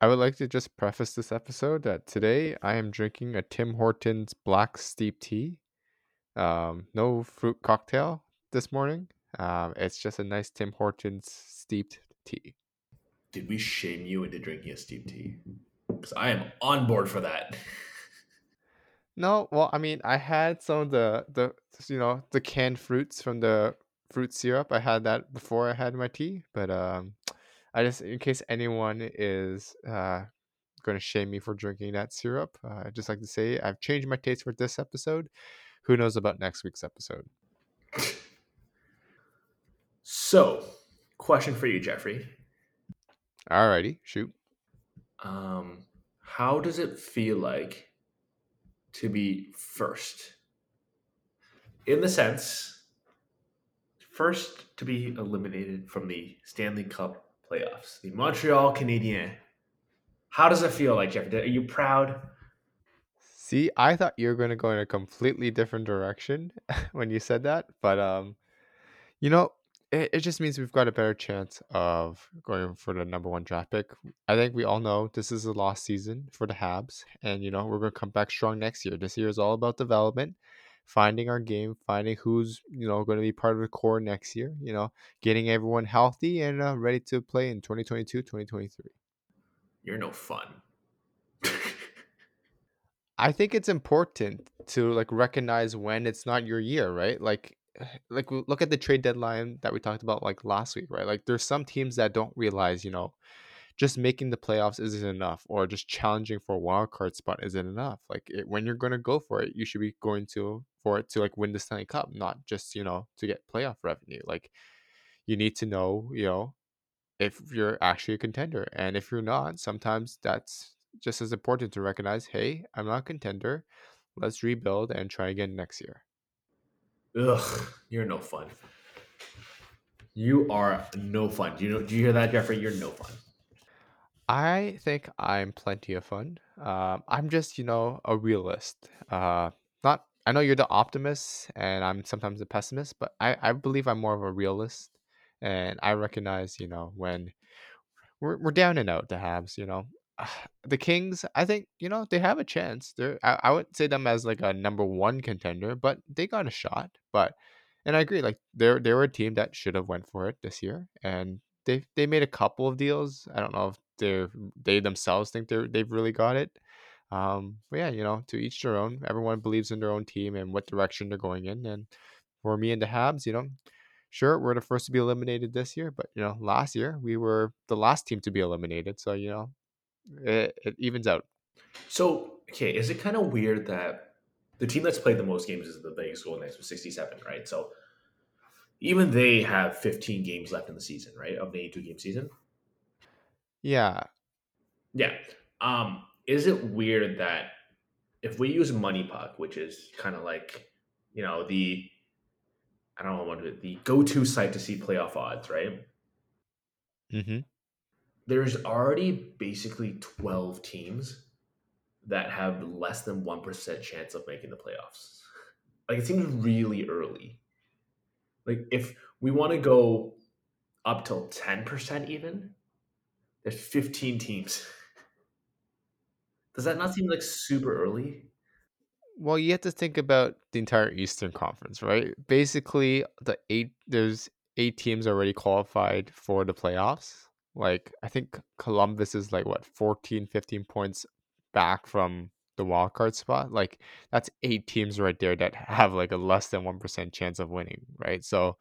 I would like to just preface this episode that today I am drinking a Tim Hortons black steep tea. Um, no fruit cocktail this morning. Um, it's just a nice Tim Hortons steeped tea. Did we shame you into drinking a steep tea? Because I am on board for that. No, well, I mean, I had some of the the you know the canned fruits from the fruit syrup. I had that before I had my tea, but um, I just in case anyone is uh going to shame me for drinking that syrup, uh, I'd just like to say I've changed my taste for this episode. Who knows about next week's episode? So, question for you, Jeffrey. Alrighty, shoot. Um, how does it feel like to be first? In the sense, first to be eliminated from the Stanley Cup playoffs, the Montreal Canadiens. How does it feel like, Jeffrey? Are you proud? See, I thought you were going to go in a completely different direction when you said that, but um, you know, it, it just means we've got a better chance of going for the number one draft pick. I think we all know this is a lost season for the Habs, and you know we're going to come back strong next year. This year is all about development, finding our game, finding who's you know going to be part of the core next year. You know, getting everyone healthy and uh, ready to play in 2022, 2023. You're no fun. I think it's important to like recognize when it's not your year, right? Like like look at the trade deadline that we talked about like last week, right? Like there's some teams that don't realize, you know, just making the playoffs isn't enough or just challenging for a wild card spot isn't enough. Like it, when you're going to go for it, you should be going to for it to like win the Stanley Cup, not just, you know, to get playoff revenue. Like you need to know, you know, if you're actually a contender. And if you're not, sometimes that's just as important to recognize, hey, I'm not a contender. Let's rebuild and try again next year. Ugh, you're no fun. You are no fun. Do you know? Do you hear that, Jeffrey? You're no fun. I think I'm plenty of fun. Um, I'm just, you know, a realist. Uh, not. I know you're the optimist, and I'm sometimes a pessimist, but I, I believe I'm more of a realist, and I recognize, you know, when we're, we're down and out, the Habs, you know, the Kings. I think you know they have a chance. They're. I, I wouldn't say them as like a number one contender, but they got a shot. But and I agree, like they're they were a team that should have went for it this year, and they they made a couple of deals. I don't know if they're they themselves think they're they've really got it. Um, but yeah, you know, to each their own. Everyone believes in their own team and what direction they're going in. And for me and the Habs, you know, sure we're the first to be eliminated this year, but you know, last year we were the last team to be eliminated. So you know, it, it evens out. So, okay, is it kind of weird that the team that's played the most games is the Vegas Golden Knights with 67, right? So, even they have 15 games left in the season, right? Of the 82 game season. Yeah. Yeah. Um, is it weird that if we use Money Puck, which is kind of like, you know, the I don't know what it, the go-to site to see playoff odds, right? Mm-hmm. There's already basically 12 teams that have less than 1% chance of making the playoffs. Like it seems really early. Like if we want to go up till 10% even, there's 15 teams. Does that not seem like super early? Well, you have to think about the entire Eastern Conference, right? Basically, the eight there's eight teams already qualified for the playoffs. Like I think Columbus is like what 14, 15 points back from the wild card spot. Like that's eight teams right there that have like a less than one percent chance of winning, right? So,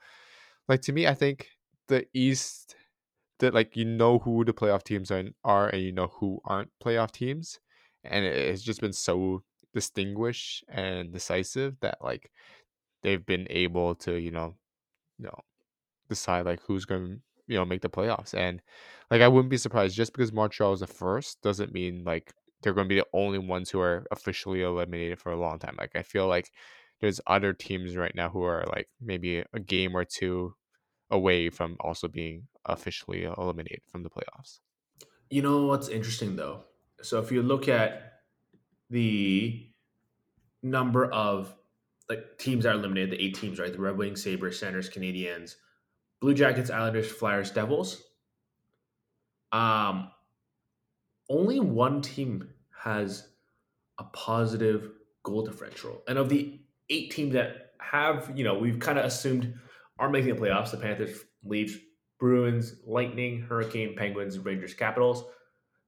like to me, I think the East that like you know who the playoff teams are, are and you know who aren't playoff teams, and it, it's just been so distinguished and decisive that like they've been able to you know you know decide like who's going to you know make the playoffs and like i wouldn't be surprised just because montreal is the first doesn't mean like they're going to be the only ones who are officially eliminated for a long time like i feel like there's other teams right now who are like maybe a game or two away from also being officially eliminated from the playoffs You know what's interesting though? So if you look at the number of like teams that are eliminated, the eight teams, right? The Red Wings, Sabres, Senators, Canadiens, Blue Jackets, Islanders, Flyers, Devils. Um, only one team has a positive goal differential. And of the eight teams that have, you know, we've kind of assumed are making the playoffs the Panthers, Leafs, Bruins, Lightning, Hurricane, Penguins, Rangers, Capitals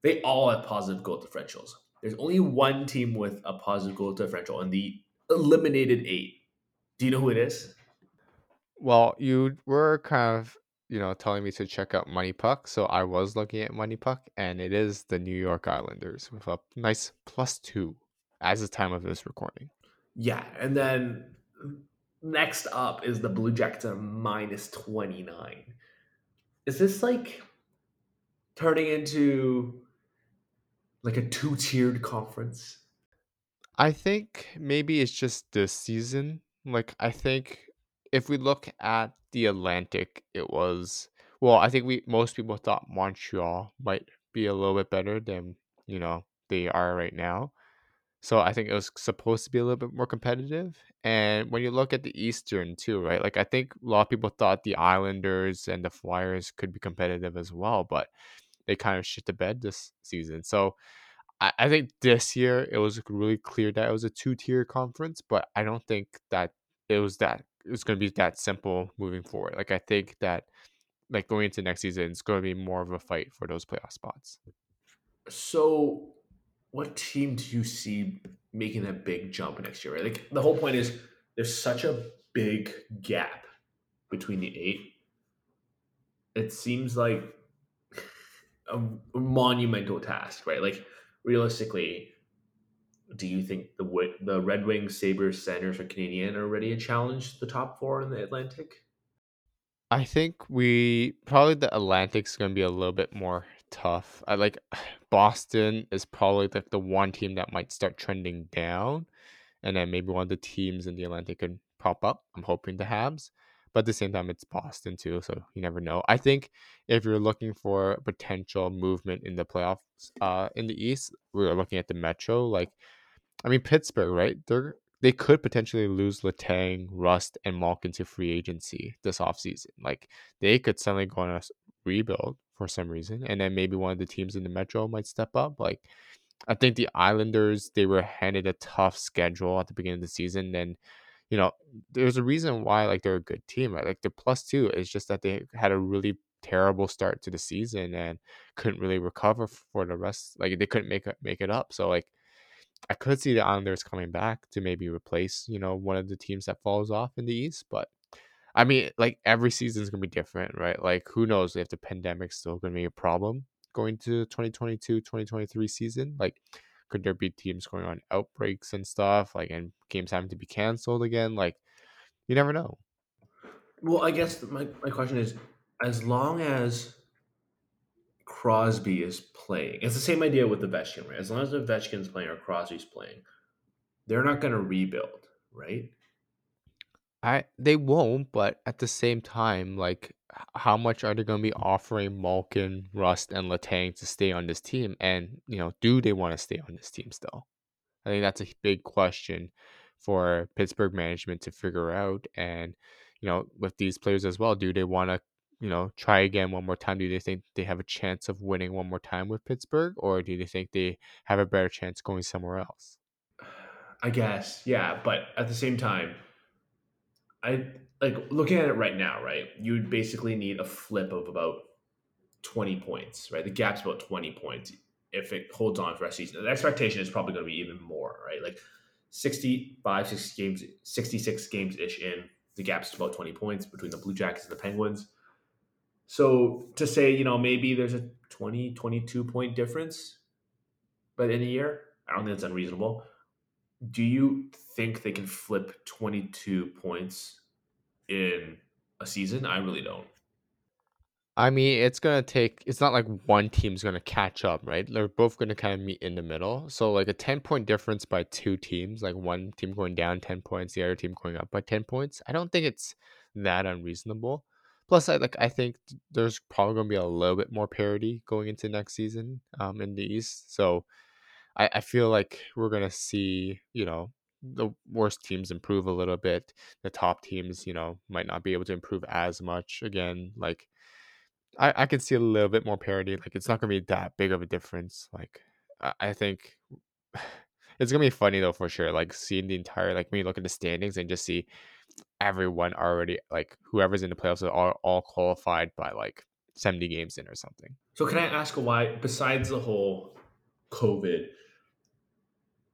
they all have positive goal differentials. There's only one team with a positive goal differential in the eliminated eight. Do you know who it is? Well, you were kind of, you know, telling me to check out Money Puck, so I was looking at Money Puck, and it is the New York Islanders with a nice plus two as the time of this recording. Yeah, and then next up is the Blue Jackets at minus 29. Is this like turning into like a two-tiered conference? I think maybe it's just this season. Like, I think if we look at the Atlantic, it was well. I think we most people thought Montreal might be a little bit better than you know they are right now. So I think it was supposed to be a little bit more competitive. And when you look at the Eastern too, right? Like I think a lot of people thought the Islanders and the Flyers could be competitive as well, but they kind of shit the bed this season. So I, I think this year it was really clear that it was a two tier conference, but I don't think that it was that it was going to be that simple moving forward. Like I think that like going into next season, it's going to be more of a fight for those playoff spots. So, what team do you see making that big jump next year? Right, like the whole point is there's such a big gap between the eight. It seems like a monumental task, right? Like realistically, do you think the the Red Wings, Sabres, Senators, or Canadian are ready to challenge the top four in the Atlantic? I think we probably the Atlantic's going to be a little bit more tough. I like Boston is probably like the one team that might start trending down, and then maybe one of the teams in the Atlantic can pop up. I'm hoping the Habs, but at the same time, it's Boston too, so you never know. I think if you're looking for potential movement in the playoffs uh, in the East, we're looking at the Metro. Like, I mean, Pittsburgh, right? They're they could potentially lose Letang, Rust, and Malkin to free agency this offseason. Like they could suddenly go on a rebuild for some reason, and then maybe one of the teams in the Metro might step up. Like I think the Islanders they were handed a tough schedule at the beginning of the season. Then you know there's a reason why like they're a good team. Right? Like the plus two is just that they had a really terrible start to the season and couldn't really recover for the rest. Like they couldn't make make it up. So like I could see the Islanders coming back to maybe replace, you know, one of the teams that falls off in the East. But I mean, like every season is gonna be different, right? Like who knows if the pandemic's still gonna be a problem going to 2022, 2023 season? Like could there be teams going on outbreaks and stuff, like and games having to be canceled again? Like you never know. Well, I guess my, my question is as long as Crosby is playing. It's the same idea with the Ovechkin, right? As long as the Ovechkin's playing or Crosby's playing, they're not going to rebuild, right? I they won't, but at the same time, like how much are they going to be offering Malkin, Rust, and Letang to stay on this team? And you know, do they want to stay on this team still? I think that's a big question for Pittsburgh management to figure out. And you know, with these players as well, do they want to you know, try again one more time? Do they think they have a chance of winning one more time with Pittsburgh, or do they think they have a better chance going somewhere else? I guess, yeah. But at the same time, I like looking at it right now, right? You would basically need a flip of about 20 points, right? The gap's about 20 points if it holds on for a season. The expectation is probably going to be even more, right? Like 65, 60 games, 66 games ish in, the gap's about 20 points between the Blue Jackets and the Penguins. So to say, you know, maybe there's a 20, 22 point difference, but in a year, I don't think that's unreasonable. Do you think they can flip 22 points in a season? I really don't. I mean, it's gonna take. It's not like one team's gonna catch up, right? They're both gonna kind of meet in the middle. So like a ten point difference by two teams, like one team going down ten points, the other team going up by ten points. I don't think it's that unreasonable. Plus, I like I think there's probably gonna be a little bit more parity going into next season um, in the East. So I, I feel like we're gonna see you know the worst teams improve a little bit. The top teams, you know, might not be able to improve as much again. Like I I can see a little bit more parity. Like it's not gonna be that big of a difference. Like I, I think it's gonna be funny though for sure. Like seeing the entire like when you look at the standings and just see everyone already like whoever's in the playoffs are all, all qualified by like 70 games in or something. So can I ask why, besides the whole COVID,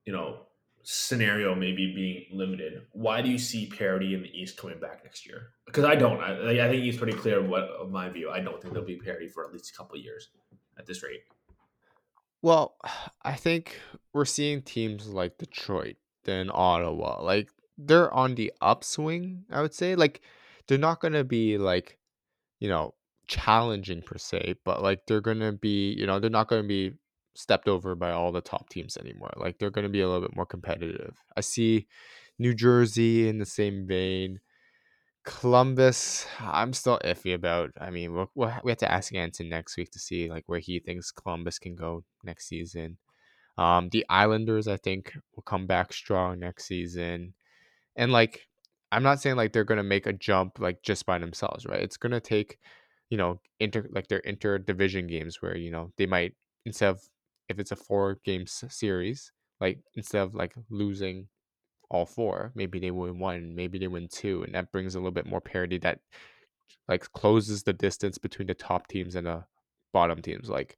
you know, scenario maybe being limited, why do you see parity in the East coming back next year? Because I don't. I, I think it's pretty clear what of my view. I don't think there'll be parity for at least a couple years at this rate. Well, I think we're seeing teams like Detroit, then Ottawa. Like they're on the upswing, I would say. Like they're not gonna be like, you know, challenging per se, but like they're gonna be, you know, they're not gonna be stepped over by all the top teams anymore. Like they're gonna be a little bit more competitive. I see New Jersey in the same vein. Columbus, I'm still iffy about. I mean, we'll, we'll, we have to ask Anton next week to see like where he thinks Columbus can go next season. Um, the Islanders, I think, will come back strong next season, and like I'm not saying like they're gonna make a jump like just by themselves, right? It's gonna take, you know, inter like their inter division games where you know they might instead of if it's a four game series, like instead of like losing all four. Maybe they win one, maybe they win two, and that brings a little bit more parity that like closes the distance between the top teams and the bottom teams. Like,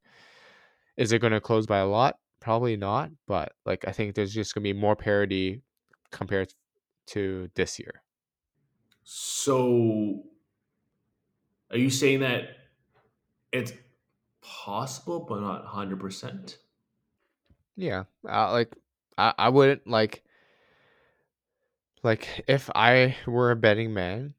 is it going to close by a lot? Probably not, but like I think there's just going to be more parity compared to this year. So, are you saying that it's possible, but not hundred percent? Yeah, uh, like I, I wouldn't like like if I were a betting man,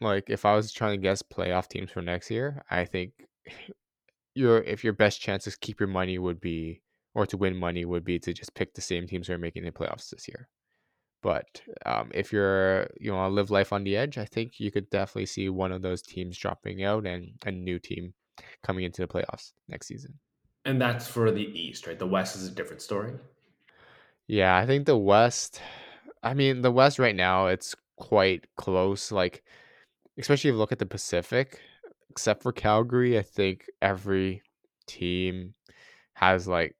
like if I was trying to guess playoff teams for next year, I think your if your best chances to keep your money would be or to win money would be to just pick the same teams who are making the playoffs this year. But um, if you're you to live life on the edge, I think you could definitely see one of those teams dropping out and a new team coming into the playoffs next season. And that's for the East, right? The West is a different story. Yeah, I think the West. I mean, the West right now it's quite close. Like, especially if you look at the Pacific, except for Calgary, I think every team has like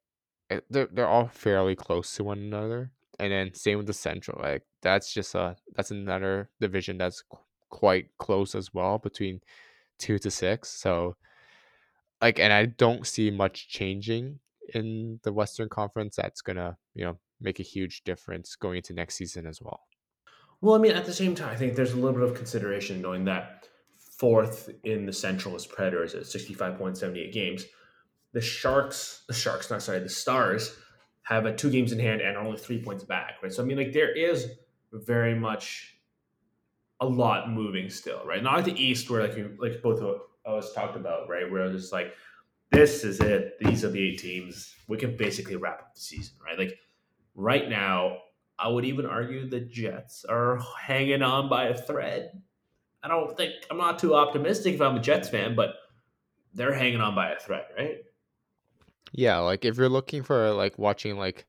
eh, they're they're all fairly close to one another. And then same with the Central. Like that's just a that's another division that's qu- quite close as well between two to six. So like, and I don't see much changing in the Western Conference. That's gonna you know make a huge difference going into next season as well. Well, I mean, at the same time, I think there's a little bit of consideration knowing that fourth in the Central is Predators at 65.78 games. The Sharks, the Sharks, not sorry, the Stars have a two games in hand and are only three points back, right? So I mean, like there is very much a lot moving still, right? Not at the East where like you like both of us talked about, right? Where i it's like this is it. These are the eight teams. We can basically wrap up the season, right? Like right now, I would even argue the Jets are hanging on by a thread. I don't think I'm not too optimistic if I'm a Jets fan, but they're hanging on by a thread, right? Yeah, like if you're looking for like watching like,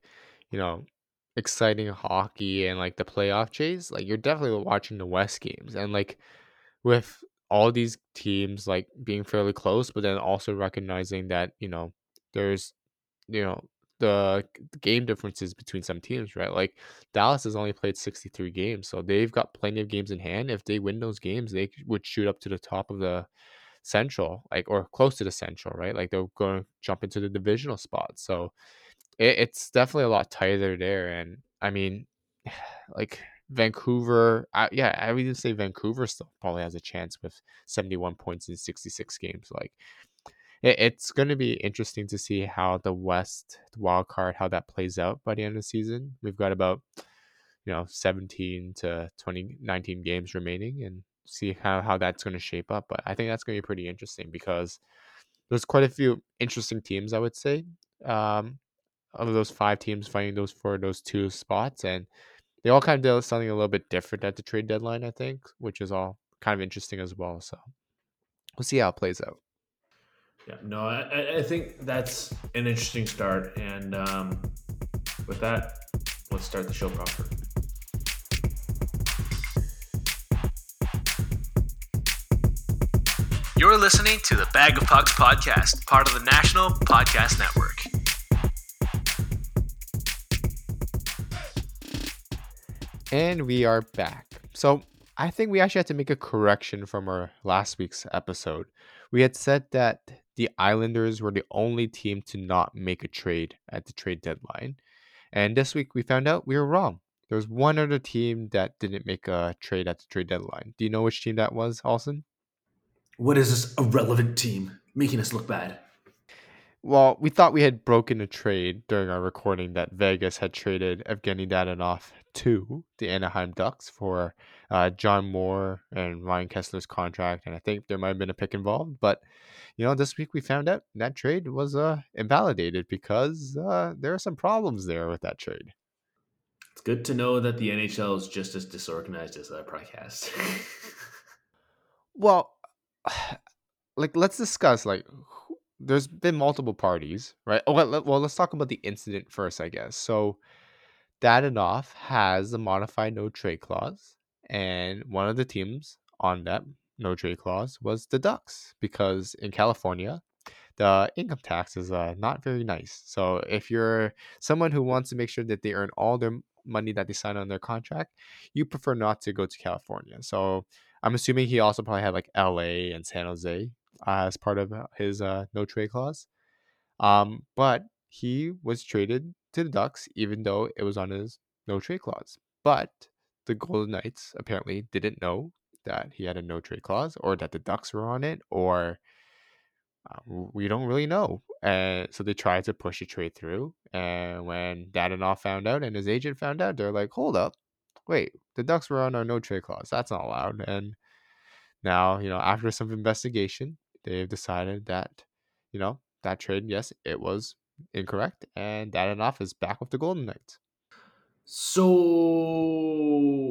you know, exciting hockey and like the playoff chase, like you're definitely watching the West games. And like with all these teams like being fairly close, but then also recognizing that, you know, there's you know, the game differences between some teams, right? Like Dallas has only played 63 games, so they've got plenty of games in hand. If they win those games, they would shoot up to the top of the central, like or close to the central, right? Like they're going to jump into the divisional spot. So it, it's definitely a lot tighter there. And I mean, like Vancouver, I, yeah, I would even say Vancouver still probably has a chance with 71 points in 66 games. Like it, it's going to be interesting to see how the West the wild card how that plays out by the end of the season. We've got about you know 17 to 20 19 games remaining and see how, how that's going to shape up but i think that's going to be pretty interesting because there's quite a few interesting teams i would say um, of those five teams fighting those for those two spots and they all kind of did something a little bit different at the trade deadline i think which is all kind of interesting as well so we'll see how it plays out yeah, no, I, I think that's an interesting start. And um, with that, let's start the show proper. You're listening to the Bag of Pucks podcast, part of the National Podcast Network. And we are back. So I think we actually had to make a correction from our last week's episode. We had said that the Islanders were the only team to not make a trade at the trade deadline. And this week we found out we were wrong. There was one other team that didn't make a trade at the trade deadline. Do you know which team that was, Austin? What is this irrelevant team making us look bad? Well, we thought we had broken a trade during our recording that Vegas had traded Evgeny Dadonov to the Anaheim Ducks for uh, John Moore and Ryan Kesler's contract, and I think there might have been a pick involved. But you know, this week we found out that trade was uh, invalidated because uh, there are some problems there with that trade. It's good to know that the NHL is just as disorganized as our podcast. well, like let's discuss like there's been multiple parties, right? Oh, well, well, let's talk about the incident first, I guess. So, Dadonov has a modified no trade clause, and one of the teams on that no trade clause was the Ducks because in California, the income tax is uh, not very nice. So, if you're someone who wants to make sure that they earn all their money that they sign on their contract, you prefer not to go to California. So, I'm assuming he also probably had like LA and San Jose uh, as part of his uh, no trade clause. Um, but he was traded to the Ducks, even though it was on his no trade clause. But the Golden Knights apparently didn't know that he had a no trade clause, or that the Ducks were on it, or uh, we don't really know. And so they tried to push a trade through. And when Dadonov found out and his agent found out, they're like, "Hold up, wait, the Ducks were on our no trade clause. That's not allowed." And now, you know, after some investigation, they've decided that, you know, that trade, yes, it was incorrect, and Dadonov is back with the Golden Knights. So,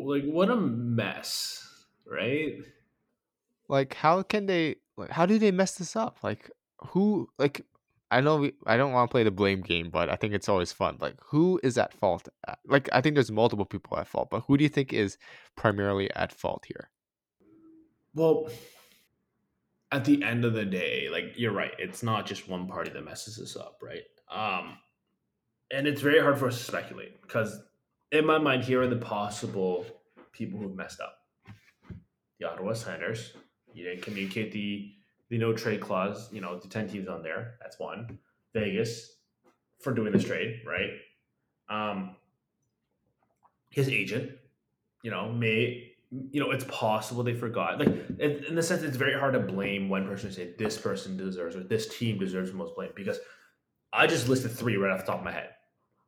like, what a mess, right? Like, how can they? Like, how do they mess this up? Like, who? Like, I know we. I don't want to play the blame game, but I think it's always fun. Like, who is at fault? Uh, like, I think there's multiple people at fault, but who do you think is primarily at fault here? Well, at the end of the day, like you're right, it's not just one party that messes this up, right? Um, and it's very hard for us to speculate because, in my mind, here are the possible people who've messed up: the Ottawa Senators. You didn't communicate the the no trade clause. You know, the ten teams on there. That's one. Vegas for doing this trade, right? Um, his agent, you know, may you know, it's possible they forgot. Like in the sense, it's very hard to blame one person and say this person deserves or this team deserves the most blame because I just listed three right off the top of my head,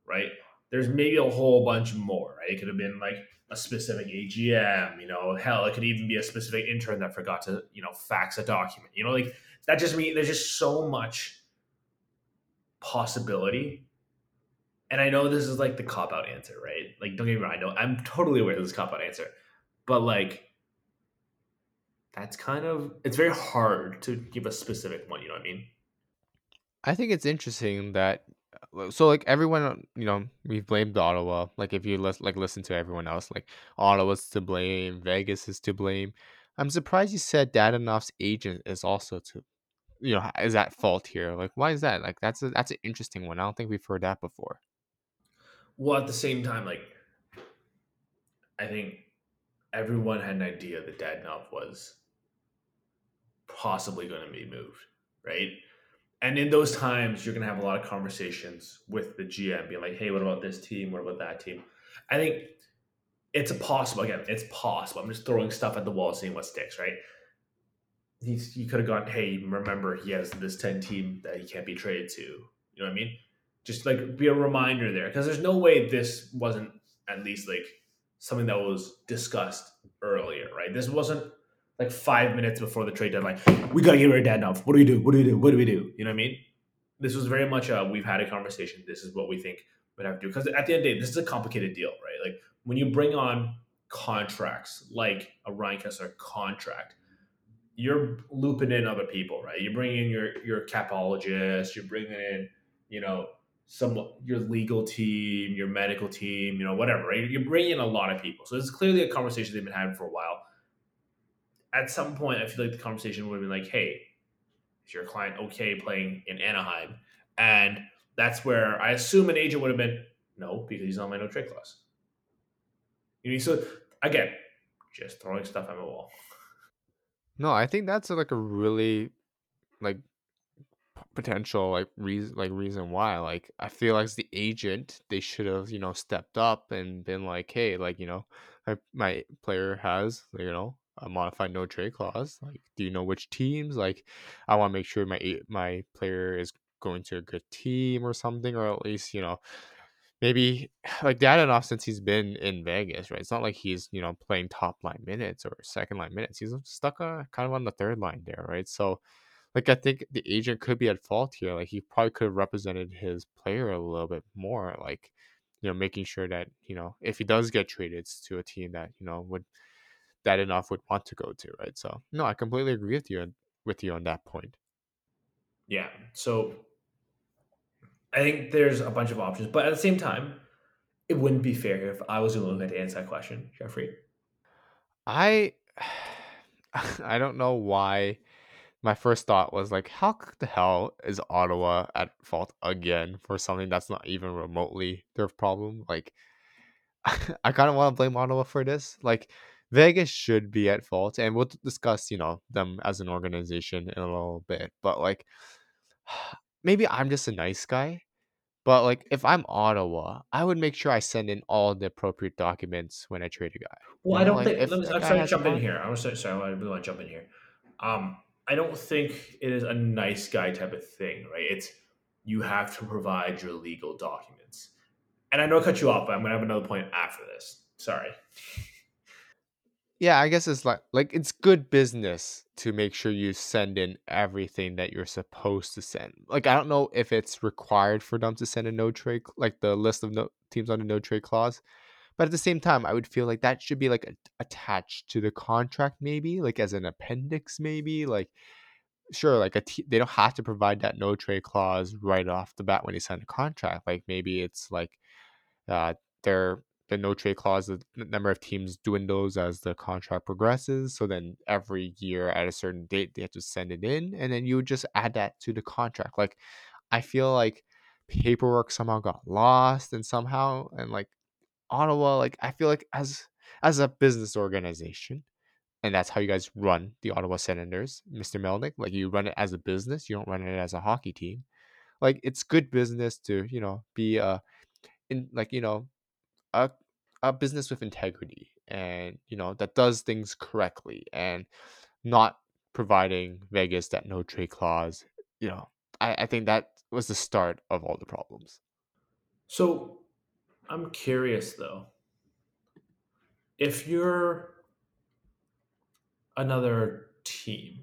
right? There's maybe a whole bunch more, right? It could have been like a specific AGM, you know, hell, it could even be a specific intern that forgot to, you know, fax a document. You know, like that just means there's just so much possibility. And I know this is like the cop out answer, right? Like, don't get me wrong, I know I'm totally aware of this cop out answer but like that's kind of it's very hard to give a specific one you know what i mean? I think it's interesting that uh, so like everyone you know we've blamed ottawa like if you list, like listen to everyone else like ottawa's to blame vegas is to blame. I'm surprised you said dadonov's agent is also to you know is at fault here. Like why is that? Like that's a, that's an interesting one. I don't think we've heard that before. Well at the same time like i think everyone had an idea that Dadonov was possibly going to be moved, right? And in those times, you're going to have a lot of conversations with the GM, being like, "Hey, what about this team? What about that team?" I think it's possible. Again, it's possible. I'm just throwing stuff at the wall, seeing what sticks, right? He's, he could have gone, "Hey, remember, he has this ten team that he can't be traded to." You know what I mean? Just like be a reminder there, because there's no way this wasn't at least like something that was discussed earlier, right? This wasn't like five minutes before the trade deadline. We got to get rid of Dadonov. What do we do? What do we do? What do we do? You know what I mean? This was very much a we've had a conversation. This is what we think we have to do. Because at the end of the day, this is a complicated deal, right? Like when you bring on contracts like a Ryan Kesler contract, you're looping in other people, right? You're bringing in your your capologist, you're bringing in, you know, some your legal team, your medical team, you know, whatever, right? You're bringing in a lot of people. So it's clearly a conversation they've been having for a while. at some point, I feel like the conversation would have been like, "Hey, is your client okay playing in Anaheim?" And that's where I assume an agent would have been, "No, because he's on my no trade clause." You know, so again, just throwing stuff at the wall. No, I think that's like a really like potential like reason like reason why like I feel like as the agent they should have you know stepped up and been like hey like you know my, my player has you know a modified no trade clause like do you know which teams? Like I want to make sure my my player is going to a good team or something or at least you know maybe like Dadonov since he's been in Vegas right? It's not like he's you know playing top line minutes or second line minutes. He's stuck uh, kind of on the third line there right? So like I think the agent could be at fault here. Like he probably could have represented his player a little bit more. Like, you know, making sure that you know if he does get traded, it's to a team that you know would that enough would want to go to, right? So no, I completely agree with you with you on that point. Yeah. So I think there's a bunch of options, but at the same time, it wouldn't be fair if I was the one who had to answer that question, Jeffrey. I I don't know why my first thought was like, how the hell is Ottawa at fault again for something that's not even remotely their problem? Like, I kind of want to blame Ottawa for this. Like, Vegas should be at fault, and we'll discuss, you know, them as an organization in a little bit. But like, maybe I'm just a nice guy. But like, if I'm Ottawa, I would make sure I send in all the appropriate documents when I trade a guy. Well, You I don't like think. Let me, I'm sorry to jump in here. I'm sorry. Sorry, I really want to jump in here. Um, I don't think it is a nice guy type of thing, right? It's you have to provide your legal documents. And I know I cut you off, but I'm gonna have another point after this. Sorry. Yeah, I guess it's like like it's good business to make sure you send in everything that you're supposed to send. Like I don't know if it's required for them to send a no trade like the list of no teams on the no trade clause, but at the same time, I would feel like that should be like attached to the contract maybe, like as an appendix maybe, like sure like a they don't have to provide that no trade clause right off the bat when they sign a contract. Like maybe it's like uh, their the no trade clause, the number of teams dwindles as the contract progresses. So then every year at a certain date, they have to send it in, and then you would just add that to the contract. Like I feel like paperwork somehow got lost, and somehow, and like Ottawa, like I feel like as as a business organization, and that's how you guys run the Ottawa Senators, Mr. Melnyk. Like you run it as a business, you don't run it as a hockey team. Like it's good business to you know be a in like you know a a business with integrity and you know that does things correctly and not providing Vegas that no trade clause. You know, I, I think that was the start of all the problems. So I'm curious though. If you're another team,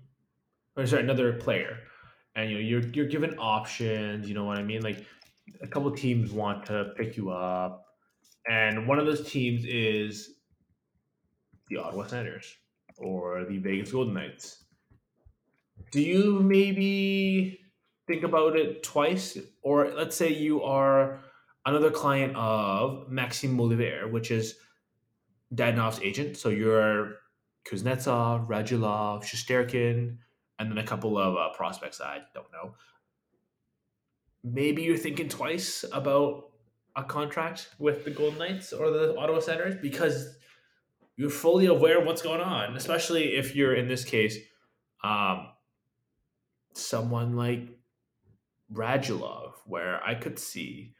or sorry, another player, and you know you're you're given options, you know what I mean? Like a couple teams want to pick you up, and one of those teams is the Ottawa Senators or the Vegas Golden Knights. Do you maybe think about it twice? Or let's say you are another client of Maxime Moliver, which is Dadonov's agent. So you're Kuznetsov, Radulov, Shesterkin, and then a couple of uh, prospects I don't know. Maybe you're thinking twice about a contract with the Golden Knights or the Ottawa Senators because you're fully aware of what's going on, especially if you're in this case, um, someone like Radulov, where I could see,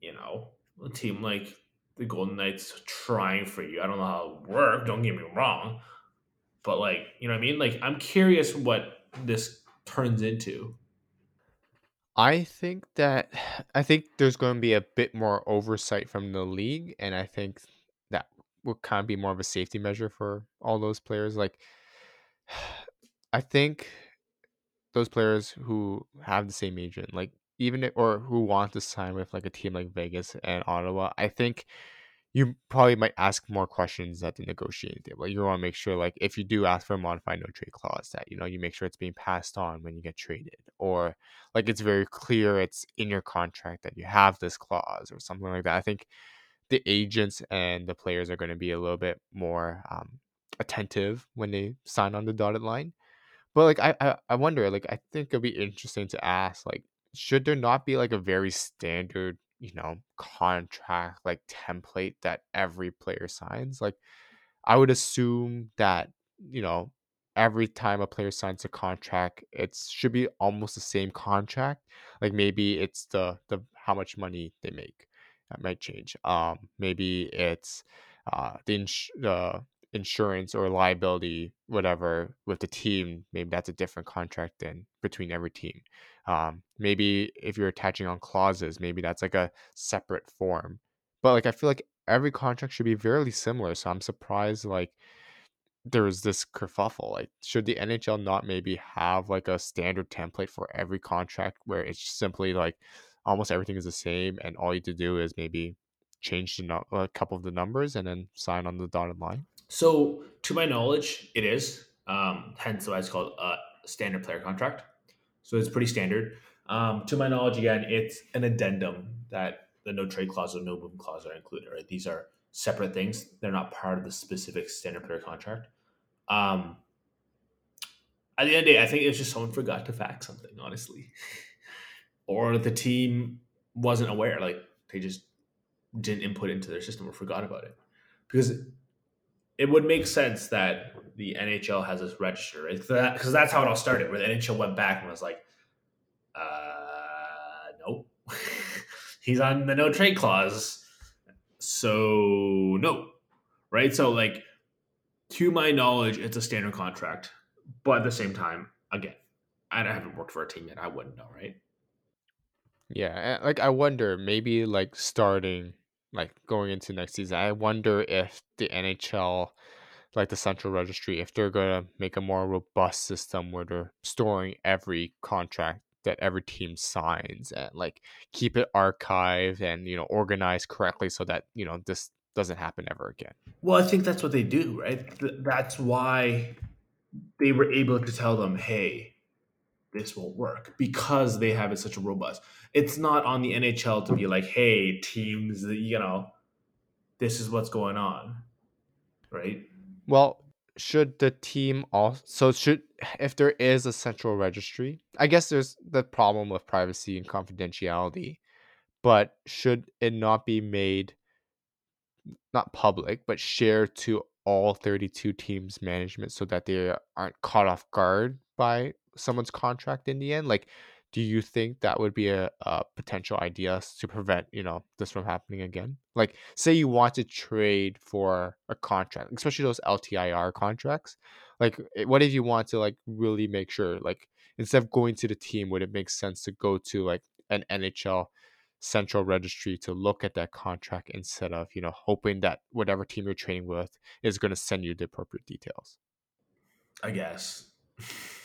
you know, a team like the Golden Knights trying for you. I don't know how it would work, don't get me wrong. But like, you know what I mean? Like I'm curious what this turns into. I think that I think there's going to be a bit more oversight from the league, and I think that will kind of be more of a safety measure for all those players. Like, I think those players who have the same agent, like even if, or who want to sign with like a team like Vegas and Ottawa, I think you probably might ask more questions at the negotiating table. You want to make sure, like, if you do ask for a modified no trade clause, that you know you make sure it's being passed on when you get traded, or like it's very clear it's in your contract that you have this clause or something like that. I think the agents and the players are going to be a little bit more um, attentive when they sign on the dotted line. But like I, I I wonder, like I think it'd be interesting to ask, like, should there not be like a very standard, you know, contract like template that every player signs? Like I would assume that, you know, every time a player signs a contract, it should be almost the same contract. Like maybe it's the the how much money they make. That might change. Um maybe it's uh the ins- the insurance or liability whatever with the team maybe that's a different contract than between every team. Um maybe if you're attaching on clauses maybe that's like a separate form. But like i feel like every contract should be fairly similar so i'm surprised like there was this kerfuffle like should the nhl not maybe have like a standard template for every contract where it's simply like almost everything is the same and all you to do is maybe change the a couple of the numbers and then sign on the dotted line So, to my knowledge, it is. Um, hence why it's called a standard player contract. So it's pretty standard. Um, to my knowledge, again, it's an addendum that the no trade clause or no move clause are included. Right? These are separate things. They're not part of the specific standard player contract. Um, at the end of the day, I think it's just someone forgot to fax something, honestly, or the team wasn't aware. Like they just didn't input into their system or forgot about it because it would make sense that the NHL has this register, right? Because that's how it all started, where the NHL went back and was like, uh, nope. He's on the no trade clause. So, no. Right? So, like, to my knowledge, it's a standard contract. But at the same time, again, I haven't worked for a team yet. I wouldn't know, right? Yeah, like I wonder maybe like starting like going into next season, I wonder if the NHL like the central registry if they're going to make a more robust system where they're storing every contract that every team signs and like keep it archived and you know organized correctly so that you know this doesn't happen ever again. Well, I think that's what they do, right? Th- That's why they were able to tell them, hey, this won't work because they have it such a robust. It's not on the NHL to be like, hey, teams, you know, this is what's going on, right? Well, should the team also so should if there is a central registry, I guess there's the problem with privacy and confidentiality, but should it not be made not public, but shared to all 32 teams management so that they aren't caught off guard by someone's contract in the end? Like, do you think that would be a, a potential idea to prevent, you know, this from happening again? Like, say you want to trade for a contract, especially those LTIR contracts. Like, eh, what if you want to like really make sure, like, instead of going to the team, would it make sense to go to like an NHL central registry to look at that contract instead of you know hoping that whatever team you're trading with is going to send you the appropriate details I guess.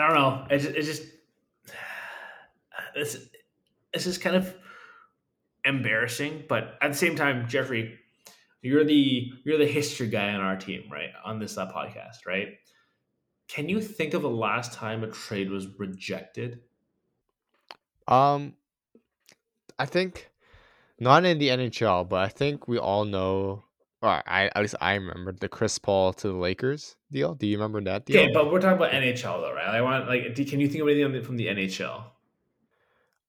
I don't know. It's, it's just it's it's just kind of embarrassing, but at the same time, Jeffrey, you're the you're the history guy on our team, right? On this uh, podcast, right? Can you think of the last time a trade was rejected? um i think not in the nhl but i think we all know or i at least i remember the chris paul to the lakers deal do you remember that deal Okay, but we're talking about NHL though, right? I want like, do, can you think of anything from the NHL?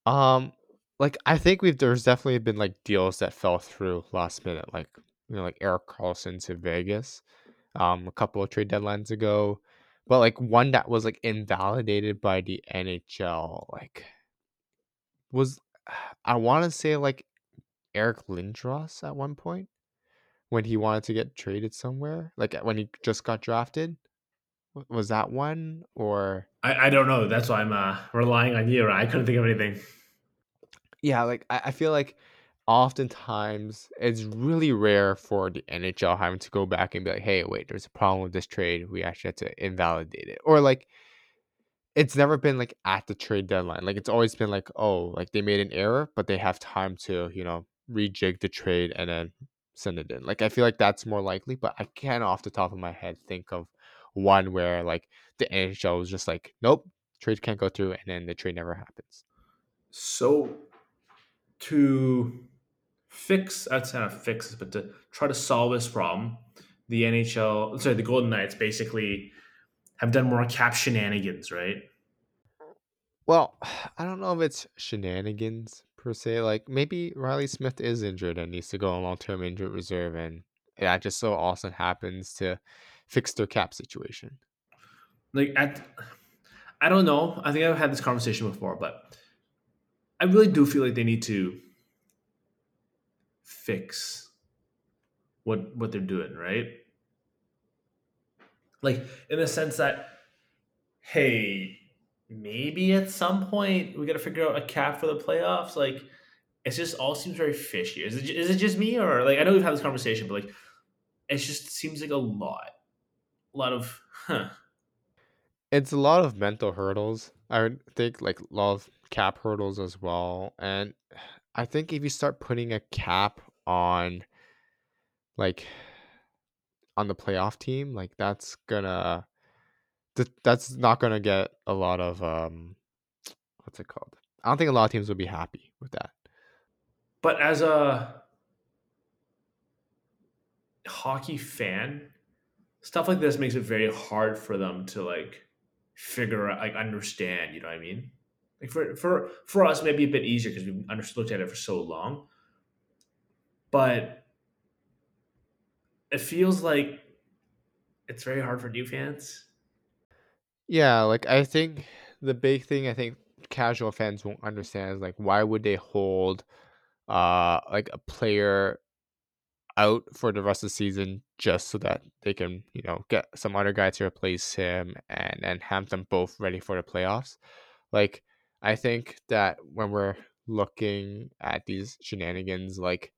um like i think we've there's definitely been like deals that fell through last minute like you know like erik karlsson to vegas um a couple of trade deadlines ago but like one that was like invalidated by the nhl like was I want to say like Eric Lindros at one point when he wanted to get traded somewhere, like when he just got drafted. Was that one or I, I don't know. That's why I'm uh, relying on you. Right? I couldn't think of anything. yeah, like I, I feel like oftentimes it's really rare for the NHL having to go back and be like, hey, wait, there's a problem with this trade. We actually had to invalidate it. Or like it's never been like at the trade deadline. Like it's always been like, oh, like they made an error, but they have time to, you know, rejig the trade and then send it in. Like I feel like that's more likely, but I can't off the top of my head think of one where like the NHL was just like, nope, trade can't go through, and then the trade never happens. So to fix, that's not fix, but to try to solve this problem, the NHL, sorry, the Golden Knights basically have done more cap shenanigans, right? Well, I don't know if it's shenanigans per se. Like maybe Reilly Smith is injured and needs to go on long term injured reserve, and that just so often happens to fix their cap situation. Like at, I don't know. I think I've had this conversation before, but I really do feel like they need to fix what what they're doing, right? Like in the sense that, hey, maybe at some point we got to figure out a cap for the playoffs. Like, it just all seems very fishy. Is it is it just me or like I know we've had this conversation, but like, it just seems like a lot, a lot of huh. It's a lot of mental hurdles. I would think like a lot of cap hurdles as well. And I think if you start putting a cap on like on the playoff team, like that's gonna th- that's not gonna get a lot of um what's it called? I don't think a lot of teams would be happy with that. But as a hockey fan, stuff like this makes it very hard for them to like figure out, like understand. You know what I mean? Like for for for us, maybe a bit easier because we've looked at it for so long. But it feels like it's very hard for new fans. Yeah, like I think the big thing I think casual fans won't understand is like why would they hold uh like a player out for the rest of the season just so that they can, you know, get some other guy to replace him and and have them both ready for the playoffs. Like I think that when we're looking at these shenanigans, like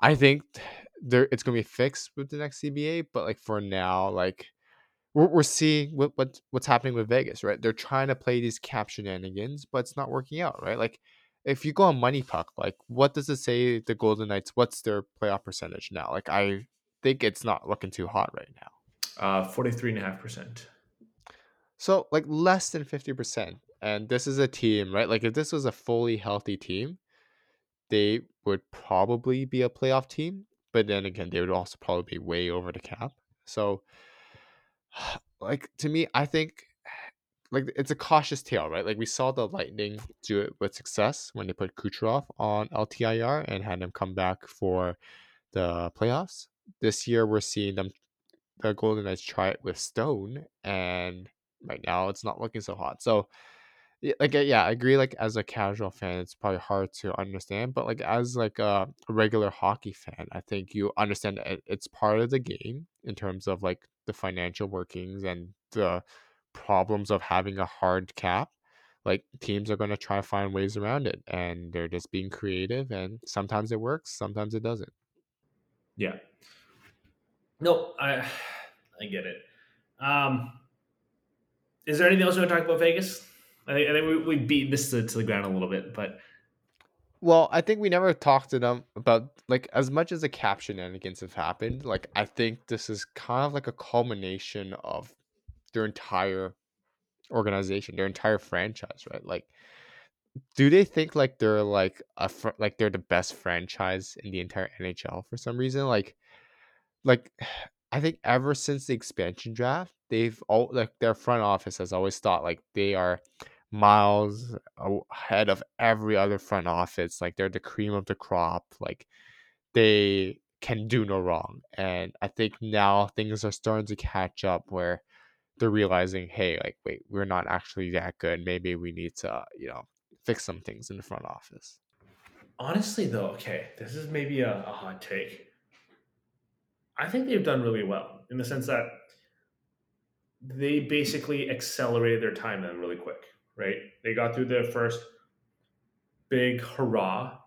I think there it's gonna be fixed with the next CBA, but like for now, like we're, we're seeing what, what what's happening with Vegas, right? They're trying to play these cap shenanigans, but it's not working out, right? Like if you go on Money Puck, like what does it say the Golden Knights? What's their playoff percentage now? Like I think it's not looking too hot right now. Uh, 43.5%. So like less than 50%. And this is a team, right? Like if this was a fully healthy team, they would probably be a playoff team. But then again, they would also probably be way over the cap. So like to me, I think like it's a cautious tale, right? Like we saw the Lightning do it with success when they put Kucherov on LTIR and had him come back for the playoffs. This year, we're seeing them, the Golden Knights try it with Stone, and right now it's not looking so hot. So, like, yeah, I agree. Like as a casual fan, it's probably hard to understand, but like as like a regular hockey fan, I think you understand it's part of the game in terms of like the financial workings and the problems of having a hard cap. Like teams are going to try to find ways around it and they're just being creative and sometimes it works sometimes it doesn't. Yeah. No i i get it. Um is there anything else you want to talk about vegas i think, I think we, we beat this to, to the ground a little bit but well i think we never talked to them about like as much as the cap shenanigans have happened like i think this is kind of like a culmination of their entire organization, their entire franchise, right? Like, do they think like they're like a fr- like they're the best franchise in the entire NHL for some reason? Like, like I think ever since the expansion draft, they've all like their front office has always thought like they are miles ahead of every other front office. Like they're the cream of the crop. Like they can do no wrong. And I think now things are starting to catch up where they're realizing, hey, like, wait, we're not actually that good. Maybe we need to, you know, fix some things in the front office. Honestly, though, okay, this is maybe a, a hot take. I think they've done really well in the sense that they basically accelerated their timeline really quick, right? They got through their first big hurrah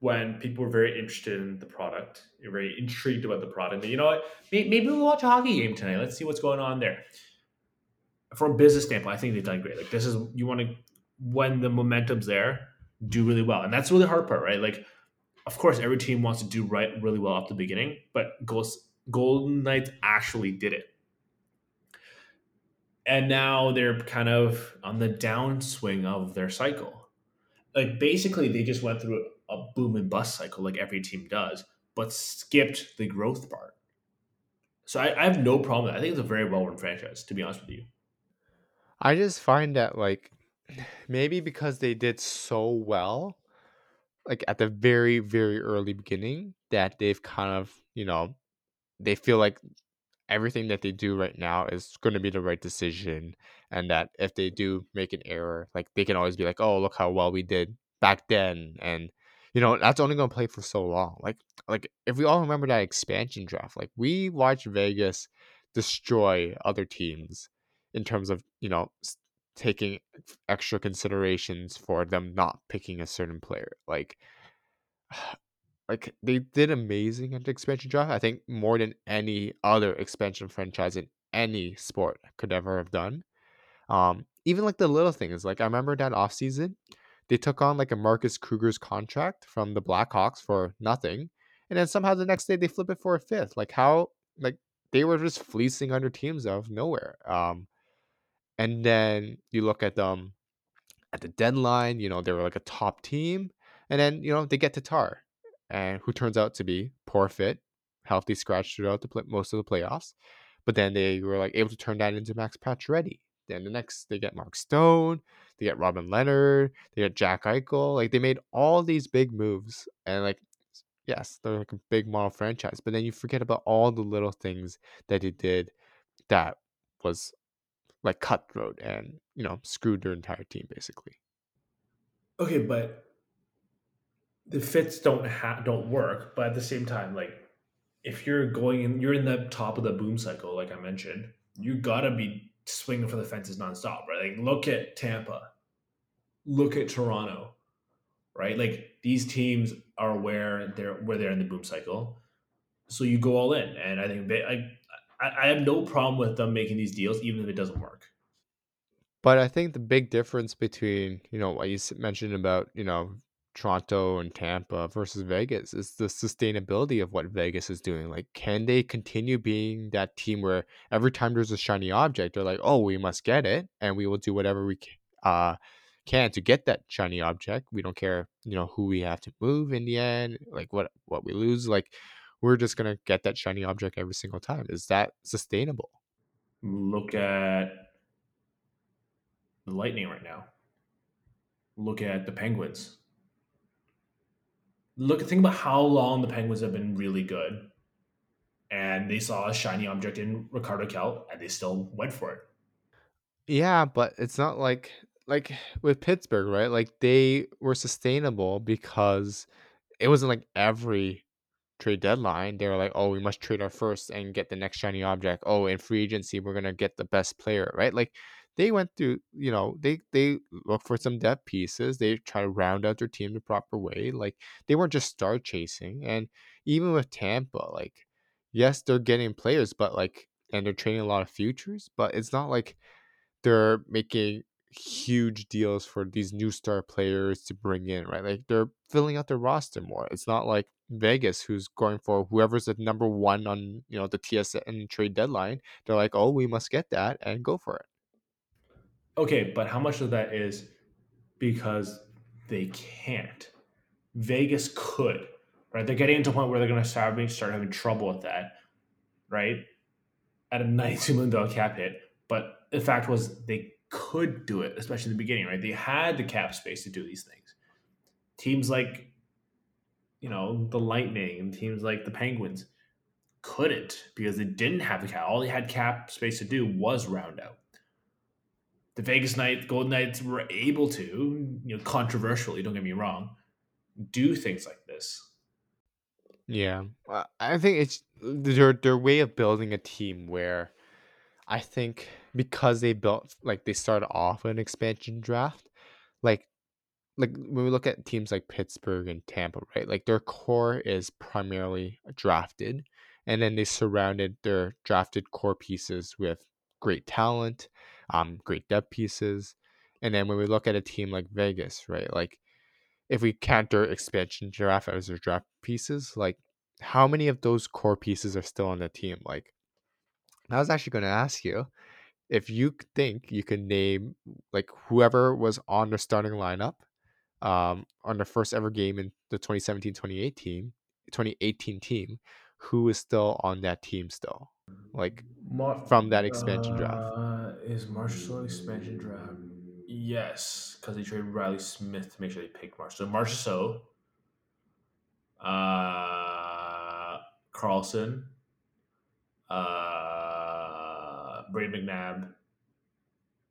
when people were very interested in the product, very intrigued about the product. But you know what? Maybe we'll watch a hockey game tonight. Let's see what's going on there. From a business standpoint, I think they've done great. Like this is you want to when the momentum's there, do really well, and that's really hard part, right? Like, of course, every team wants to do right really well at the beginning, but Golden Knights actually did it, and now they're kind of on the downswing of their cycle. Like basically, they just went through a boom and bust cycle like every team does, but skipped the growth part. So I, I have no problem. I think it's a very well run franchise, to be honest with you. I just find that like maybe because they did so well, like at the very very early beginning, that they've kind of you know they feel like everything that they do right now is going to be the right decision and that if they do make an error like they can always be like oh look how well we did back then and you know that's only going to play for so long. Like like if we all remember that expansion draft like we watched vegas destroy other teams in terms of you know taking extra considerations for them not picking a certain player. Like like they did amazing at the expansion draft. I think more than any other expansion franchise in any sport could ever have done. Um, even like the little things. Like I remember that offseason, they took on like a Marcus Kruger's contract from the Blackhawks for nothing. And then somehow the next day they flip it for a fifth. Like how like they were just fleecing under teams out of nowhere. Um, and then you look at them at the deadline, you know, they were like a top team. And then, you know, they get Tatar, and who turns out to be poor fit, healthy scratch throughout the play- most of the playoffs. But then they were like able to turn that into Max Pacioretty. Then the next they get Mark Stone, they get Robin Leonard, they get Jack Eichel. Like they made all these big moves, and like yes, they're like a big model franchise. But then you forget about all the little things that they did that was like cutthroat and you know screwed their entire team basically. Okay, but the fits don't ha- don't work. But at the same time, like if you're going in, you're in the top of the boom cycle, like I mentioned, you gotta be swinging for the fences nonstop, right? Like look at Tampa, look at Toronto, right? Like these teams are where they're where they're in the boom cycle, so you go all in, and I think they, I I have no problem with them making these deals, even if it doesn't work. But I think the big difference between, you know, what you mentioned about, you know, Toronto and Tampa versus Vegas is the sustainability of what Vegas is doing. Like, can they continue being that team where every time there's a shiny object, they're like, oh, we must get it, and we will do whatever we uh, can to get that shiny object. We don't care, you know, who we have to move in the end, like what what we lose. Like, we're just gonna get that shiny object every single time. Is that sustainable? Look at the Lightning right now. Look at the Penguins. Look, think about how long the Penguins have been really good, and they saw a shiny object in Rickard Rakell, and they still went for it. Yeah, but it's not like like with Pittsburgh, right? Like they were sustainable because it wasn't like every trade deadline they were like, "Oh, we must trade our first and get the next shiny object. Oh, in free agency we're gonna get the best player, right?" Like they went through, you know, they they look for some depth pieces. They try to round out their team the proper way. Like they weren't just star chasing. And even with Tampa, like yes, they're getting players, but like and they're trading a lot of futures, but it's not like they're making huge deals for these new star players to bring in, right? Like they're filling out their roster more. It's not like Vegas who's going for whoever's the number one on you know the TSN trade deadline. They're like, oh, we must get that and go for it. Okay, but how much of that is because they can't? Vegas could, right? They're getting to a point where they're going to start having, start having trouble with that, right? At a $92 million cap hit. But the fact was they could do it, especially in the beginning, right? They had the cap space to do these things. Teams like, you know, the Lightning and teams like the Penguins couldn't because they didn't have the cap. All they had cap space to do was round out. The Vegas Knights, Golden Knights were able to, you know, controversially, don't get me wrong, do things like this. Yeah, Uh, I think it's their their way of building a team where I think because they built like they started off an expansion draft, like like when we look at teams like Pittsburgh and Tampa, right? Like their core is primarily drafted, and then they surrounded their drafted core pieces with great talent, um, great depth pieces. And then when we look at a team like Vegas, right? Like if we count their expansion draft as their draft pieces, like how many of those core pieces are still on the team? Like I was actually going to ask you if you think you can name like whoever was on the starting lineup um, on the first ever game in the 2017 2018 2018 team who is still on that team still Like from that expansion draft. Is Marshall an expansion draft? Yes, because they traded Reilly Smith to make sure they picked Marshall. So Marshall, uh, Karlsson, uh, Brayden McNabb,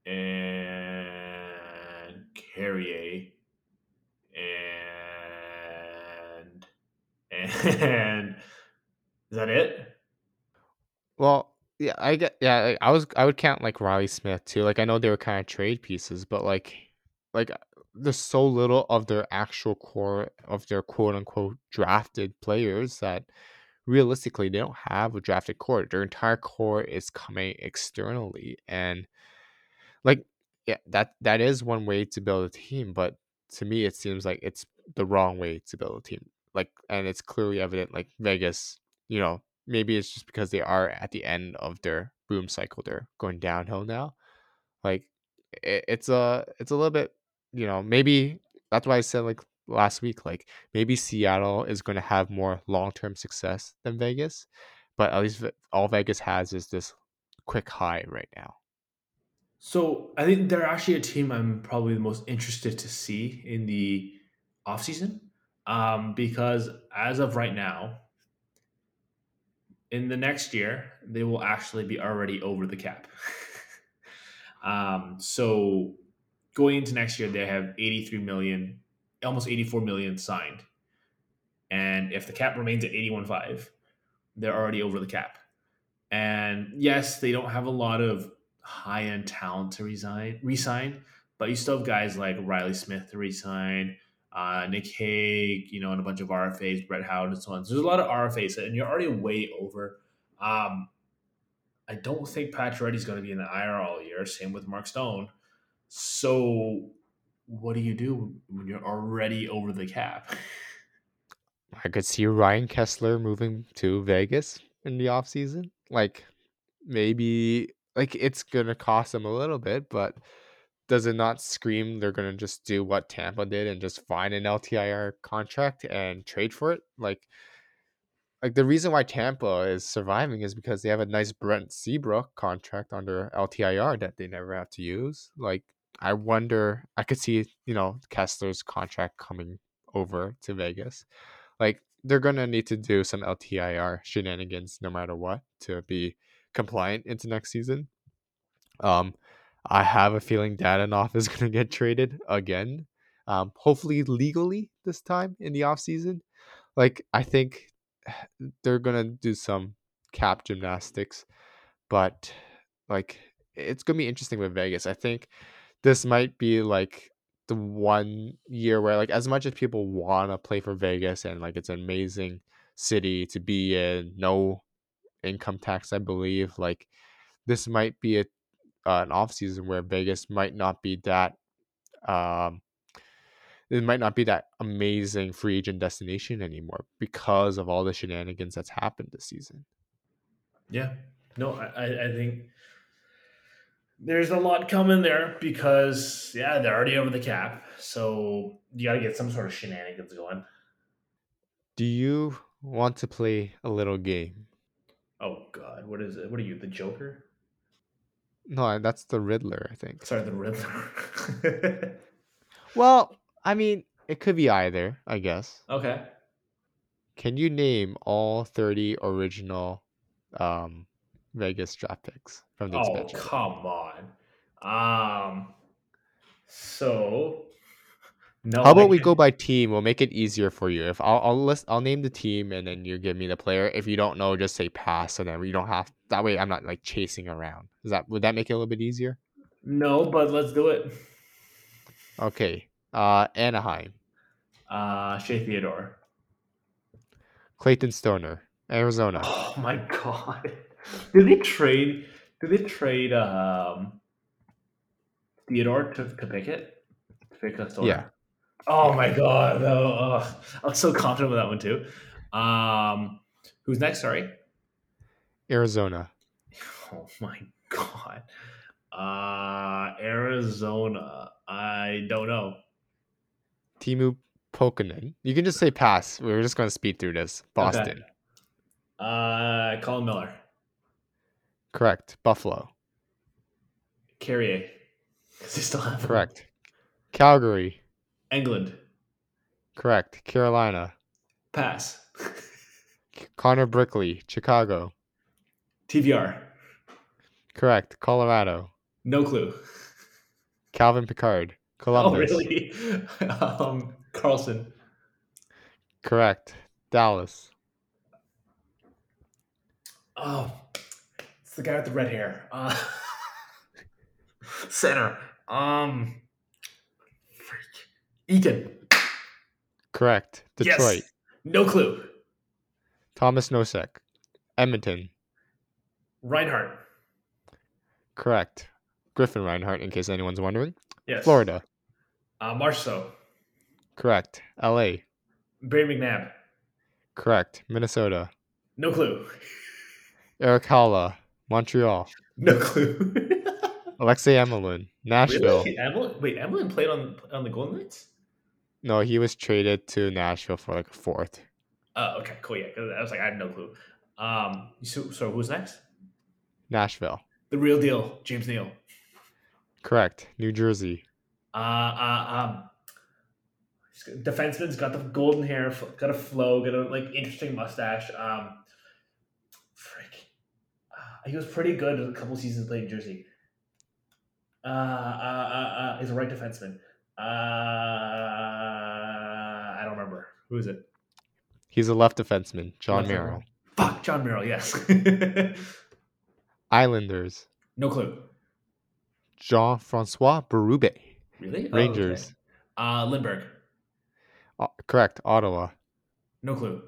and Carrier, and and is that it? Well, yeah, I get yeah, like, I was I would count like Reilly Smith too. Like I know they were kind of trade pieces, but like like uh, there's so little of their actual core of their quote unquote drafted players that realistically they don't have a drafted core. Their entire core is coming externally and like yeah, that that is one way to build a team, but to me it seems like it's the wrong way to build a team. Like and it's clearly evident like Vegas, you know, maybe it's just because they are at the end of their boom cycle. They're going downhill now. Like it, it's a it's a little bit, you know, maybe that's why I said like last week, like maybe Seattle is going to have more long term success than Vegas, but at least all Vegas has is this quick high right now. So I think they're actually a team I'm probably the most interested to see in the offseason um, because as of right now, in the next year, they will actually be already over the cap. um, so going into next year, they have 83 million, almost 84 million signed. And if the cap remains at 81.5, they're already over the cap. And yes, they don't have a lot of high end talent to resign, resign, but you still have guys like Reilly Smith to resign, uh, Nick Hague, you know, and a bunch of RFAs, Brett Howden, and so on. So there's a lot of RFAs, and you're already way over. Um, I don't think Pat Pacioretty's going to be in the IR all year. Same with Mark Stone. So what do you do when you're already over the cap? I could see Ryan Kesler moving to Vegas in the offseason. Like maybe like it's gonna cost him a little bit, but does it not scream they're gonna just do what Tampa did and just find an LTIR contract and trade for it? Like like the reason why Tampa is surviving is because they have a nice Brent Seabrook contract under LTIR that they never have to use. Like I wonder I could see, you know, Kesler's contract coming over to Vegas. Like they're gonna need to do some LTIR shenanigans no matter what to be compliant into next season. Um I have a feeling Dadonov is gonna get traded again. Um, hopefully legally this time in the offseason. Like I think they're gonna do some cap gymnastics, but like it's gonna be interesting with Vegas. I think this might be like the one year where like as much as people wanna play for Vegas and like it's an amazing city to be in, no income tax, I believe. Like this might be a uh, an off season where Vegas might not be that um it might not be that amazing free agent destination anymore because of all the shenanigans that's happened this season. Yeah. No, I, I think there's a lot coming there because yeah, they're already over the cap. So you gotta get some sort of shenanigans going. Do you want to play a little game? Oh god, what is it? What are you, the Joker? No, that's the Riddler, I think. Sorry, the Riddler. well, I mean, it could be either, I guess. Okay. Can you name all 30 original um, Vegas draft picks from the oh, expansion? come on. Um so no How about I we go by team? We'll make it easier for you. If I'll I'll list I'll name the team and then you give me the player. If you don't know, just say pass, and then we don't have that way. I'm not like chasing around. Is that would that make it a little bit easier? No, but let's do it. Okay. Uh, Anaheim, Uh Shea Theodore. Clayton Stoner, Arizona, Oh my god. Did they trade did they trade um Theodore to, to pick it? To pick a Stoner? Yeah. Oh my god, no. ugh. I was so confident with that one too. Um who's next? Sorry. Arizona, Oh my god. Uh Arizona. I don't know. Teemu Pakarinen. You can just say pass. We're just going to speed through this. Boston, Uh Colin Miller. Correct. Buffalo. Carrier. 'Cause they still have him. Correct. Calgary. Engelland. Correct. Carolina. Pass. Connor Brickley. Chicago. TVR. Correct. Colorado. No clue. Calvin Pickard. Columbus. Oh, really? um, Karlsson. Correct. Dallas. Oh, it's the guy with the red hair. Uh, center. Um. Eakin. Correct. Yes. Detroit. No clue. Thomas Nosek. Edmonton. Reinhardt. Correct. Griffin Reinhart, in case anyone's wondering. Yes. Florida. Uh, Marceau. Correct. LA. Barry McNabb. Correct. Minnesota. No clue. Erik Haula. Montreal. No clue. Alexei Emelin. Nashville. Really? Emily? Wait, Emelin played on on the Golden Knights? No, he was traded to Nashville for like a fourth. Oh, okay, cool. Yeah, I was like, I had no clue. Um, so, so who's next? Nashville. The real deal, James Neal. Correct. New Jersey. Uh, uh, um, defenseman's got the golden hair, got a flow, got a like interesting mustache. Um, frick, uh, he was pretty good a couple seasons played in Jersey. Uh, uh, uh, uh, he's a right defenseman. Uh, I don't remember who is it. He's a left defenseman. John Left Merrill. Fuck, Jon Merrill. Yes. Islanders. no clue. Jean Francois Berube. Really? Oh, Rangers. okay. Uh, Lindberg. O- correct. Ottawa. No clue.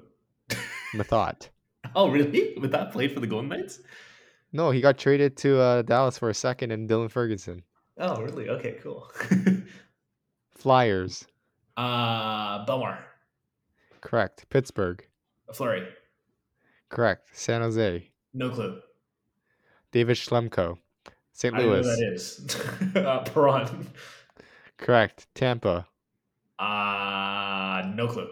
Methot. Oh, really? That played for the Golden Knights? No, he got traded to uh, Dallas for a second and Dylan Ferguson. Oh, really? Okay, cool. Flyers. uh, Bellemare. Correct. Pittsburgh. A Fleury. Correct. San Jose. No clue. David Schlemko. St. I know who Louis. that is. uh, Perron. Correct. Tampa. Uh, no clue.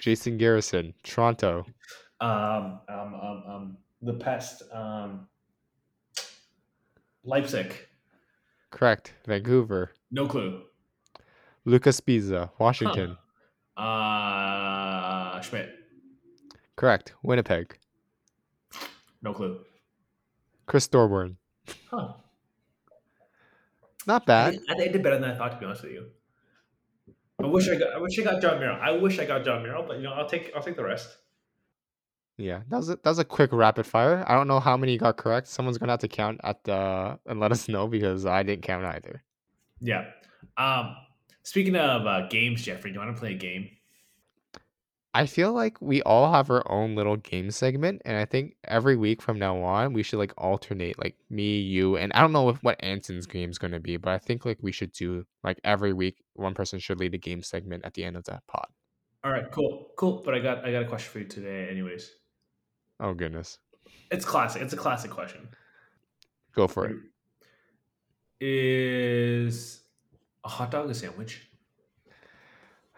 Jason Garrison. Toronto. Um, um, um, um, the pest. Um, Leipsic. Correct. Vancouver. No clue. Luca Sbisa. Washington. Uh, Schmidt. Correct. Winnipeg. No clue. Chris Thorburn. Huh. Not bad. think- I I did better than I thought, to be honest with you. I wish I got. I wish I got Jon Merrill. I wish I got Jon Merrill, but you know, I'll take. I'll take the rest. Yeah, that was a, that was a quick rapid fire. I don't know how many got correct. Someone's gonna have to count at the and let us know because I didn't count either. Yeah. Um. Speaking of uh, games, Jeffrey, do you want to play a game? I feel like we all have our own little game segment, and I think every week from now on we should like alternate, like me, you, and I don't know if, what Anson's game is gonna be, but I think like we should do like every week one person should lead a game segment at the end of that pod. All right. Cool. Cool. But I got. I got a question for you today, anyways. Oh goodness, It's classic. It's a classic question. go for it. Is a hot dog a sandwich?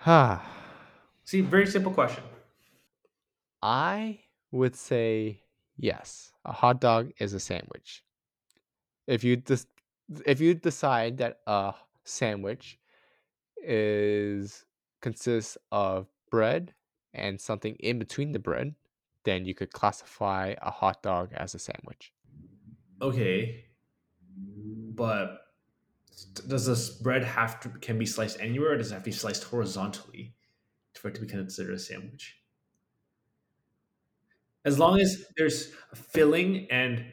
Ah, See, very simple question. I would say yes. A hot dog is a sandwich. If you dis- if you decide that a sandwich is consists of bread and something in between the bread, then you could classify a hot dog as a sandwich. Okay. But does this bread have to can be sliced anywhere, or does it have to be sliced horizontally for it to be considered a sandwich? As long as there's filling and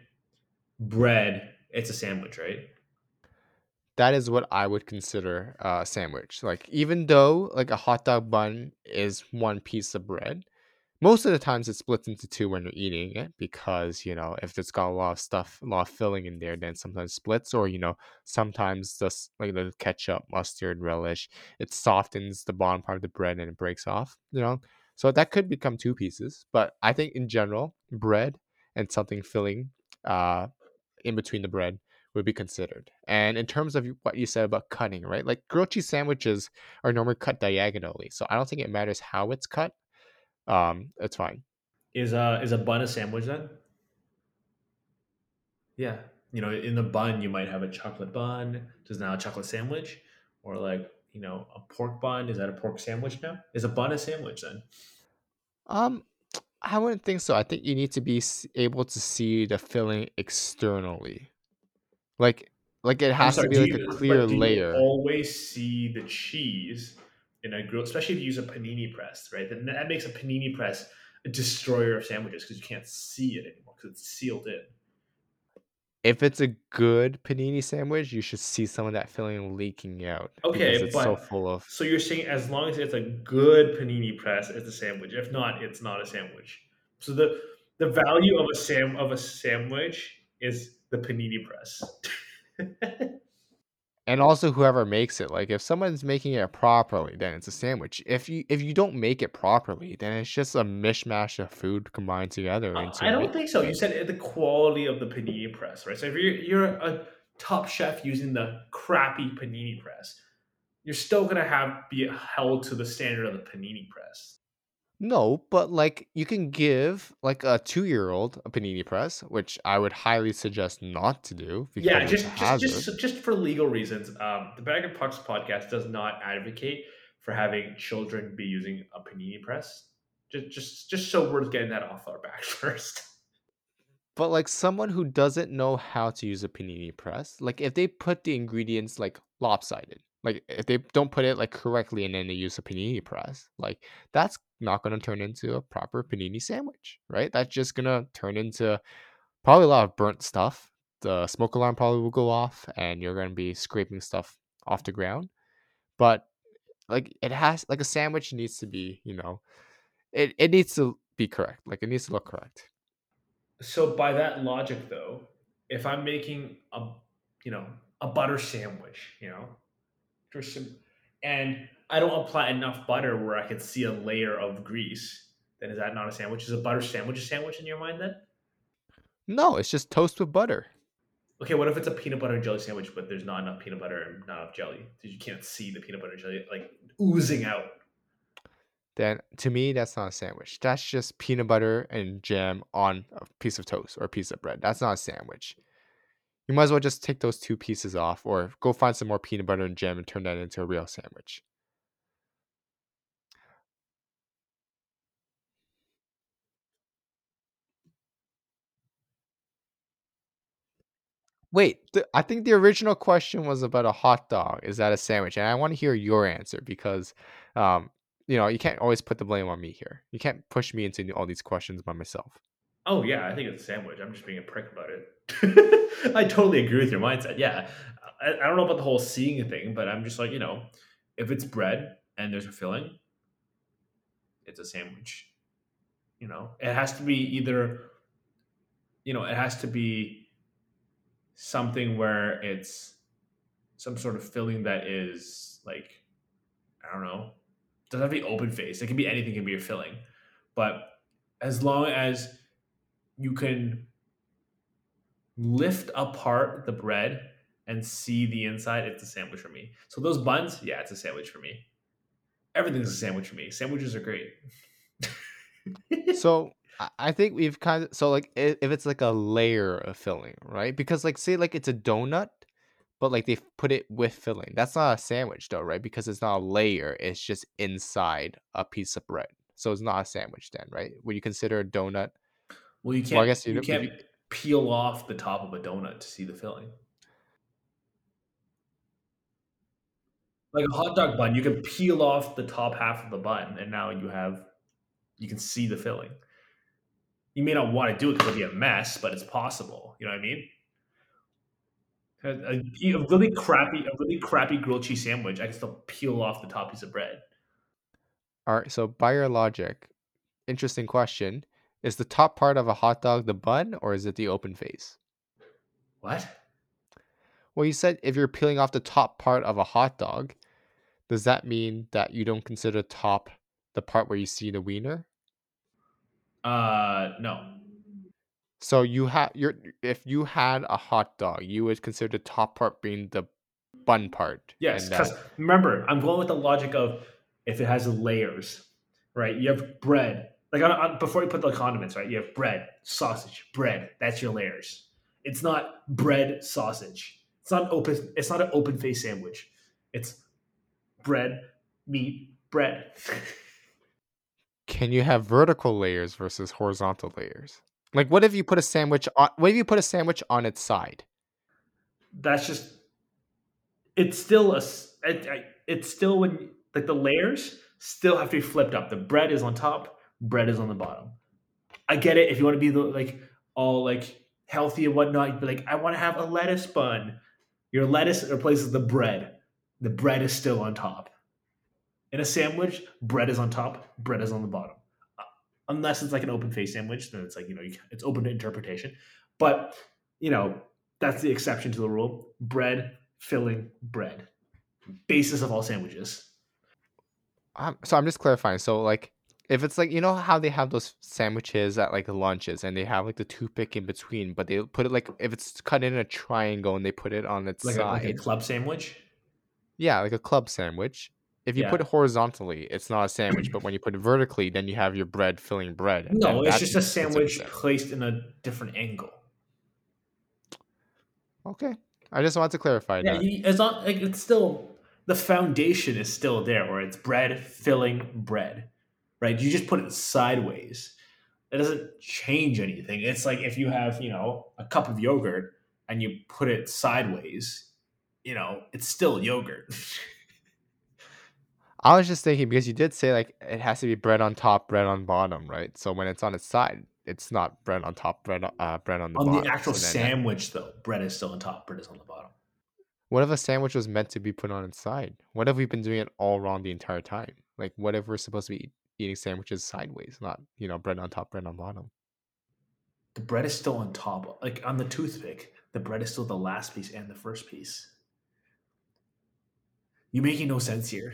bread, it's a sandwich, right? That is what I would consider a sandwich. Like even though like a hot dog bun is one piece of bread, most of the times it splits into two when you're eating it because you know if it's got a lot of stuff, a lot of filling in there, then sometimes splits or you know sometimes just like the ketchup, mustard, relish, it softens the bottom part of the bread and it breaks off. You know, so that could become two pieces. But I think in general, bread and something filling, uh, in between the bread would be considered. And in terms of what you said about cutting, right? Like grilled cheese sandwiches are normally cut diagonally, so I don't think it matters how it's cut. Um, it's fine. Is a is a bun a sandwich then? Yeah, you know, in the bun you might have a chocolate bun. Does now a chocolate sandwich, or like you know a pork bun? Is that a pork sandwich now? Is a bun a sandwich then? Um, I wouldn't think so. I think you need to be able to see the filling externally. Like like it has to be like a clear you layer. always see the cheese in a grill, especially if you use a panini press, right? Then that makes a panini press a destroyer of sandwiches because you can't see it anymore because it's sealed in. If it's a good panini sandwich, you should see some of that filling leaking out Okay, it's so full of so you're saying as long as it's a good panini press, it's a sandwich. If not, it's not a sandwich. So the the value of a sam of a sandwich is the panini press. and also whoever makes it. Like if someone's making it properly, then it's a sandwich. If you if you don't make it properly, then it's just a mishmash of food combined together Uh, I don't think so. You said the quality of the panini press, right? So if you're you're a top chef using the crappy panini press, you're still gonna have be held to the standard of the panini press. No, but like you can give like a two year old a panini press, which I would highly suggest not to do Yeah, because it's a just just just just for legal reasons, um, the Bag of Pucks podcast does not advocate for having children be using a panini press. Just just just so we're getting that off our back first. But like someone who doesn't know how to use a panini press, like if they put the ingredients like lopsided, like if they don't put it like correctly and then they use a panini press, like that's not to turn into a proper panini sandwich, right? That's just to turn into probably a lot of burnt stuff. The smoke alarm probably will go off and you're to be scraping stuff off the ground. But like it has like a sandwich needs to be, you know, it, it needs to be correct. Like it needs to look correct. So by that logic, though, if I'm making a you know a butter sandwich, you know, some, and I don't apply enough butter where I can see a layer of grease, then is that not a sandwich? Is a butter sandwich a sandwich in your mind then? No, it's just toast with butter. Okay, what if it's a peanut butter and jelly sandwich, but there's not enough peanut butter and not enough jelly? Because you can't see the peanut butter and jelly like oozing out. then to me that's not a sandwich. That's just peanut butter and jam on a piece of toast or a piece of bread. That's not a sandwich. You might as well just take those two pieces off or go find some more peanut butter and jam and turn that into a real sandwich. Wait, th- I think the original question was about a hot dog. Is that a sandwich? And I want to hear your answer because um you know, you can't always put the blame on me here. You can't push me into all these questions by myself. Oh yeah, I think it's a sandwich. I'm just being a prick about it. I totally agree with your mindset. Yeah, I, I don't know about the whole seeing thing, but I'm just like you know, if it's bread and there's a filling, it's a sandwich. You know, it has to be either, you know, it has to be something where it's some sort of filling that is like, I don't know, doesn't have to be open faced. It can be anything. Can be a filling, but as long as you can lift apart the bread and see the inside, it's a sandwich for me. So those buns, yeah, it's a sandwich for me. Everything's a sandwich for me. Sandwiches are great. So I- think we've kind of so like if it's like a layer of filling, right? Because like say like it's a donut, but like they put it with filling. That's not a sandwich though, right? Because it's not a layer. It's just inside a piece of bread. So it's not a sandwich then, right? Would you consider a donut? well, you Well, I can't. guess you you can't you- peel off the top of a donut to see the filling. Like a hot dog bun, you can peel off the top half of the bun, and now you have you can see the filling. You may not want to do it because it'll be a mess, but it's possible. You know what I mean? A, a- really crappy, a really crappy grilled cheese sandwich, I can still peel off the top piece of bread. All right. So by your logic, interesting question: Is the top part of a hot dog the bun, or is it the open face? What? Well, you said if you're peeling off the top part of a hot dog, does that mean that you don't consider top the part where you see the wiener? Uh, no. So you have your if you had a hot dog, you would consider the top part being the bun part. Yes, because that- remember, I'm going with the logic of if it has layers, right? You have bread. Like on, on, before you put the condiments, right? You have bread, sausage, bread. That's your layers. It's not bread sausage. It's not open. It's not an open face sandwich. It's bread, meat, bread. Can you have vertical layers versus horizontal layers? Like, what if you put a sandwich on? What if you put a sandwich on its side? That's just. It's still a. it- It's still when like the layers still have to be flipped up. The bread is on top. Bread is on the bottom. I get it if you want to be the like all like healthy and whatnot. But like, I want to have a lettuce bun. Your lettuce replaces the bread. The bread is still on top. In a sandwich, bread is on top. Bread is on the bottom. Uh, Unless it's like an open face sandwich, then it's like you know it's open to interpretation. But you know that's the exception to the rule. Bread, filling, bread. Basis of all sandwiches. Um, so I'm just clarifying. So like, if it's like you know how they have those sandwiches at like lunches, and they have like the toothpick in between, but they put it like if it's cut in a triangle and they put it on its Like a, like a club sandwich. yeah, like a club sandwich. If you Yeah. put it horizontally, it's not a sandwich. but when you put it vertically, then you have your bread filling bread. No, it's just a sandwich placed in a different angle. Okay, I just wanted to clarify Yeah, that. it's not like it's still the foundation is still there, where it's bread filling bread, right? You just put it sideways. It doesn't change anything. It's like if you have you know a cup of yogurt and you put it sideways, you know it's still yogurt. I was just thinking because you did say like it has to be bread on top, bread on bottom, right? So when it's on its side, it's not bread on top, bread on- uh, bread on the on bottom. the actual So then sandwich, though, bread is still on top, bread is on the bottom. What if a sandwich was meant to be put on its side? What if we've been doing it all wrong the entire time? Like, what if we're supposed to be eating sandwiches sideways, not you know bread on top, bread on bottom? The bread is still on top, like on the toothpick. The bread is still the last piece and the first piece. You're making no sense here.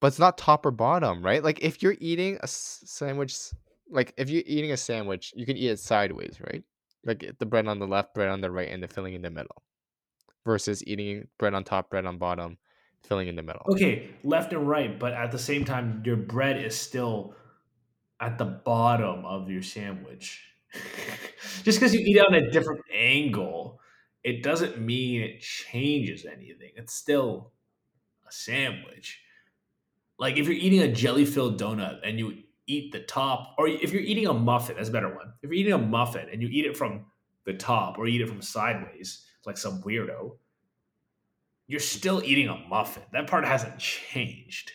But it's not top or bottom, right? Like if you're eating a sandwich, like if you're eating a sandwich, you can eat it sideways, right? Like the bread on the left, bread on the right, and the filling in the middle, versus eating bread on top, bread on bottom, filling in the middle. Okay, left and right, but at the same time, your bread is still at the bottom of your sandwich. Just because you eat it on a different angle, it doesn't mean it changes anything. It's still a sandwich. Like if you're eating a jelly filled donut and you eat the top, or if you're eating a muffin, that's a better one. If you're eating a muffin and you eat it from the top or eat it from sideways, like some weirdo, you're still eating a muffin. That part hasn't changed.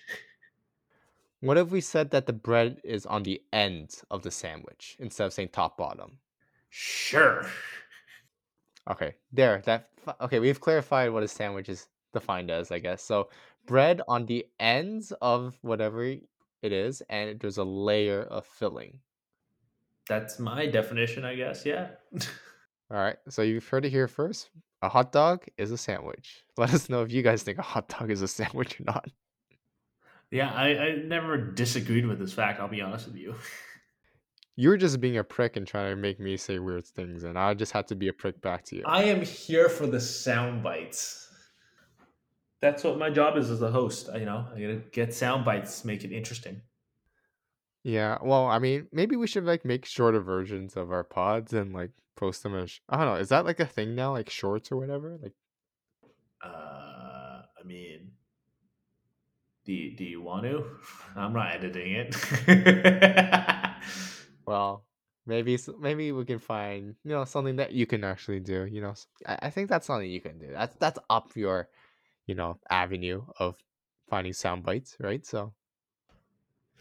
What if we said that the bread is on the end of the sandwich instead of saying top bottom? Sure. Okay, there. That okay. We've clarified what a sandwich is defined as, I guess. So bread on the ends of whatever it is, and there's a layer of filling. That's my definition, I guess. Yeah. All right. So you've heard it here first. A hot dog is a sandwich. Let us know if you guys think a hot dog is a sandwich or not. Yeah, I, I never disagreed with this fact, I'll be honest with you. You were just being a prick and trying to make me say weird things, and I just had to be a prick back to you. I am here for the sound bites. That's what my job is as a host. You know, I gotta get sound bites, make it interesting. Yeah, well, I mean, maybe we should like make shorter versions of our pods and like post them as I don't know. Is that like a thing now, like shorts or whatever? Like, Uh, I mean, do you, do you want to? I'm not editing it. well, maybe s- maybe we can find you know something that you can actually do. You know, s- I, I think that's something you can do. That's that's up your, you know, avenue of finding sound bites, right? So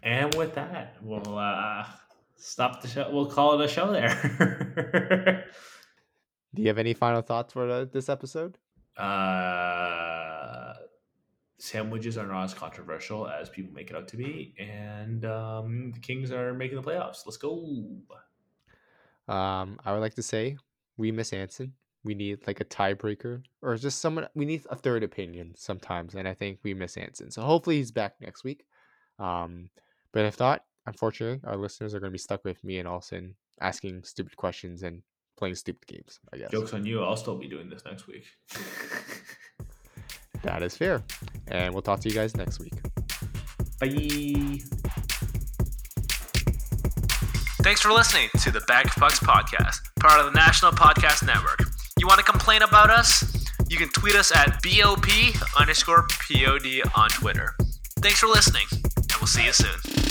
and with that, we'll uh, stop the show. We'll call it a show there. do you have any final thoughts for uh, this episode? uh, sandwiches are not as controversial as people make it out to be, and um, the Kings are making the playoffs. Let's go. Um, I would like to say we miss Anson. We need like a tiebreaker or just someone. We need a third opinion sometimes, and I think we miss Anson. So hopefully he's back next week. Um, but if not, unfortunately, our listeners are going to be stuck with me and Olsen asking stupid questions and playing stupid games. I guess Jokes on you. I'll still be doing this next week. that is fair, and we'll talk to you guys next week. Bye. Thanks for listening to the Bag of Pucks podcast, part of the National Podcast Network. You want to complain about us, you can tweet us at BOP underscore POD on Twitter. Thanks for listening, and see you soon.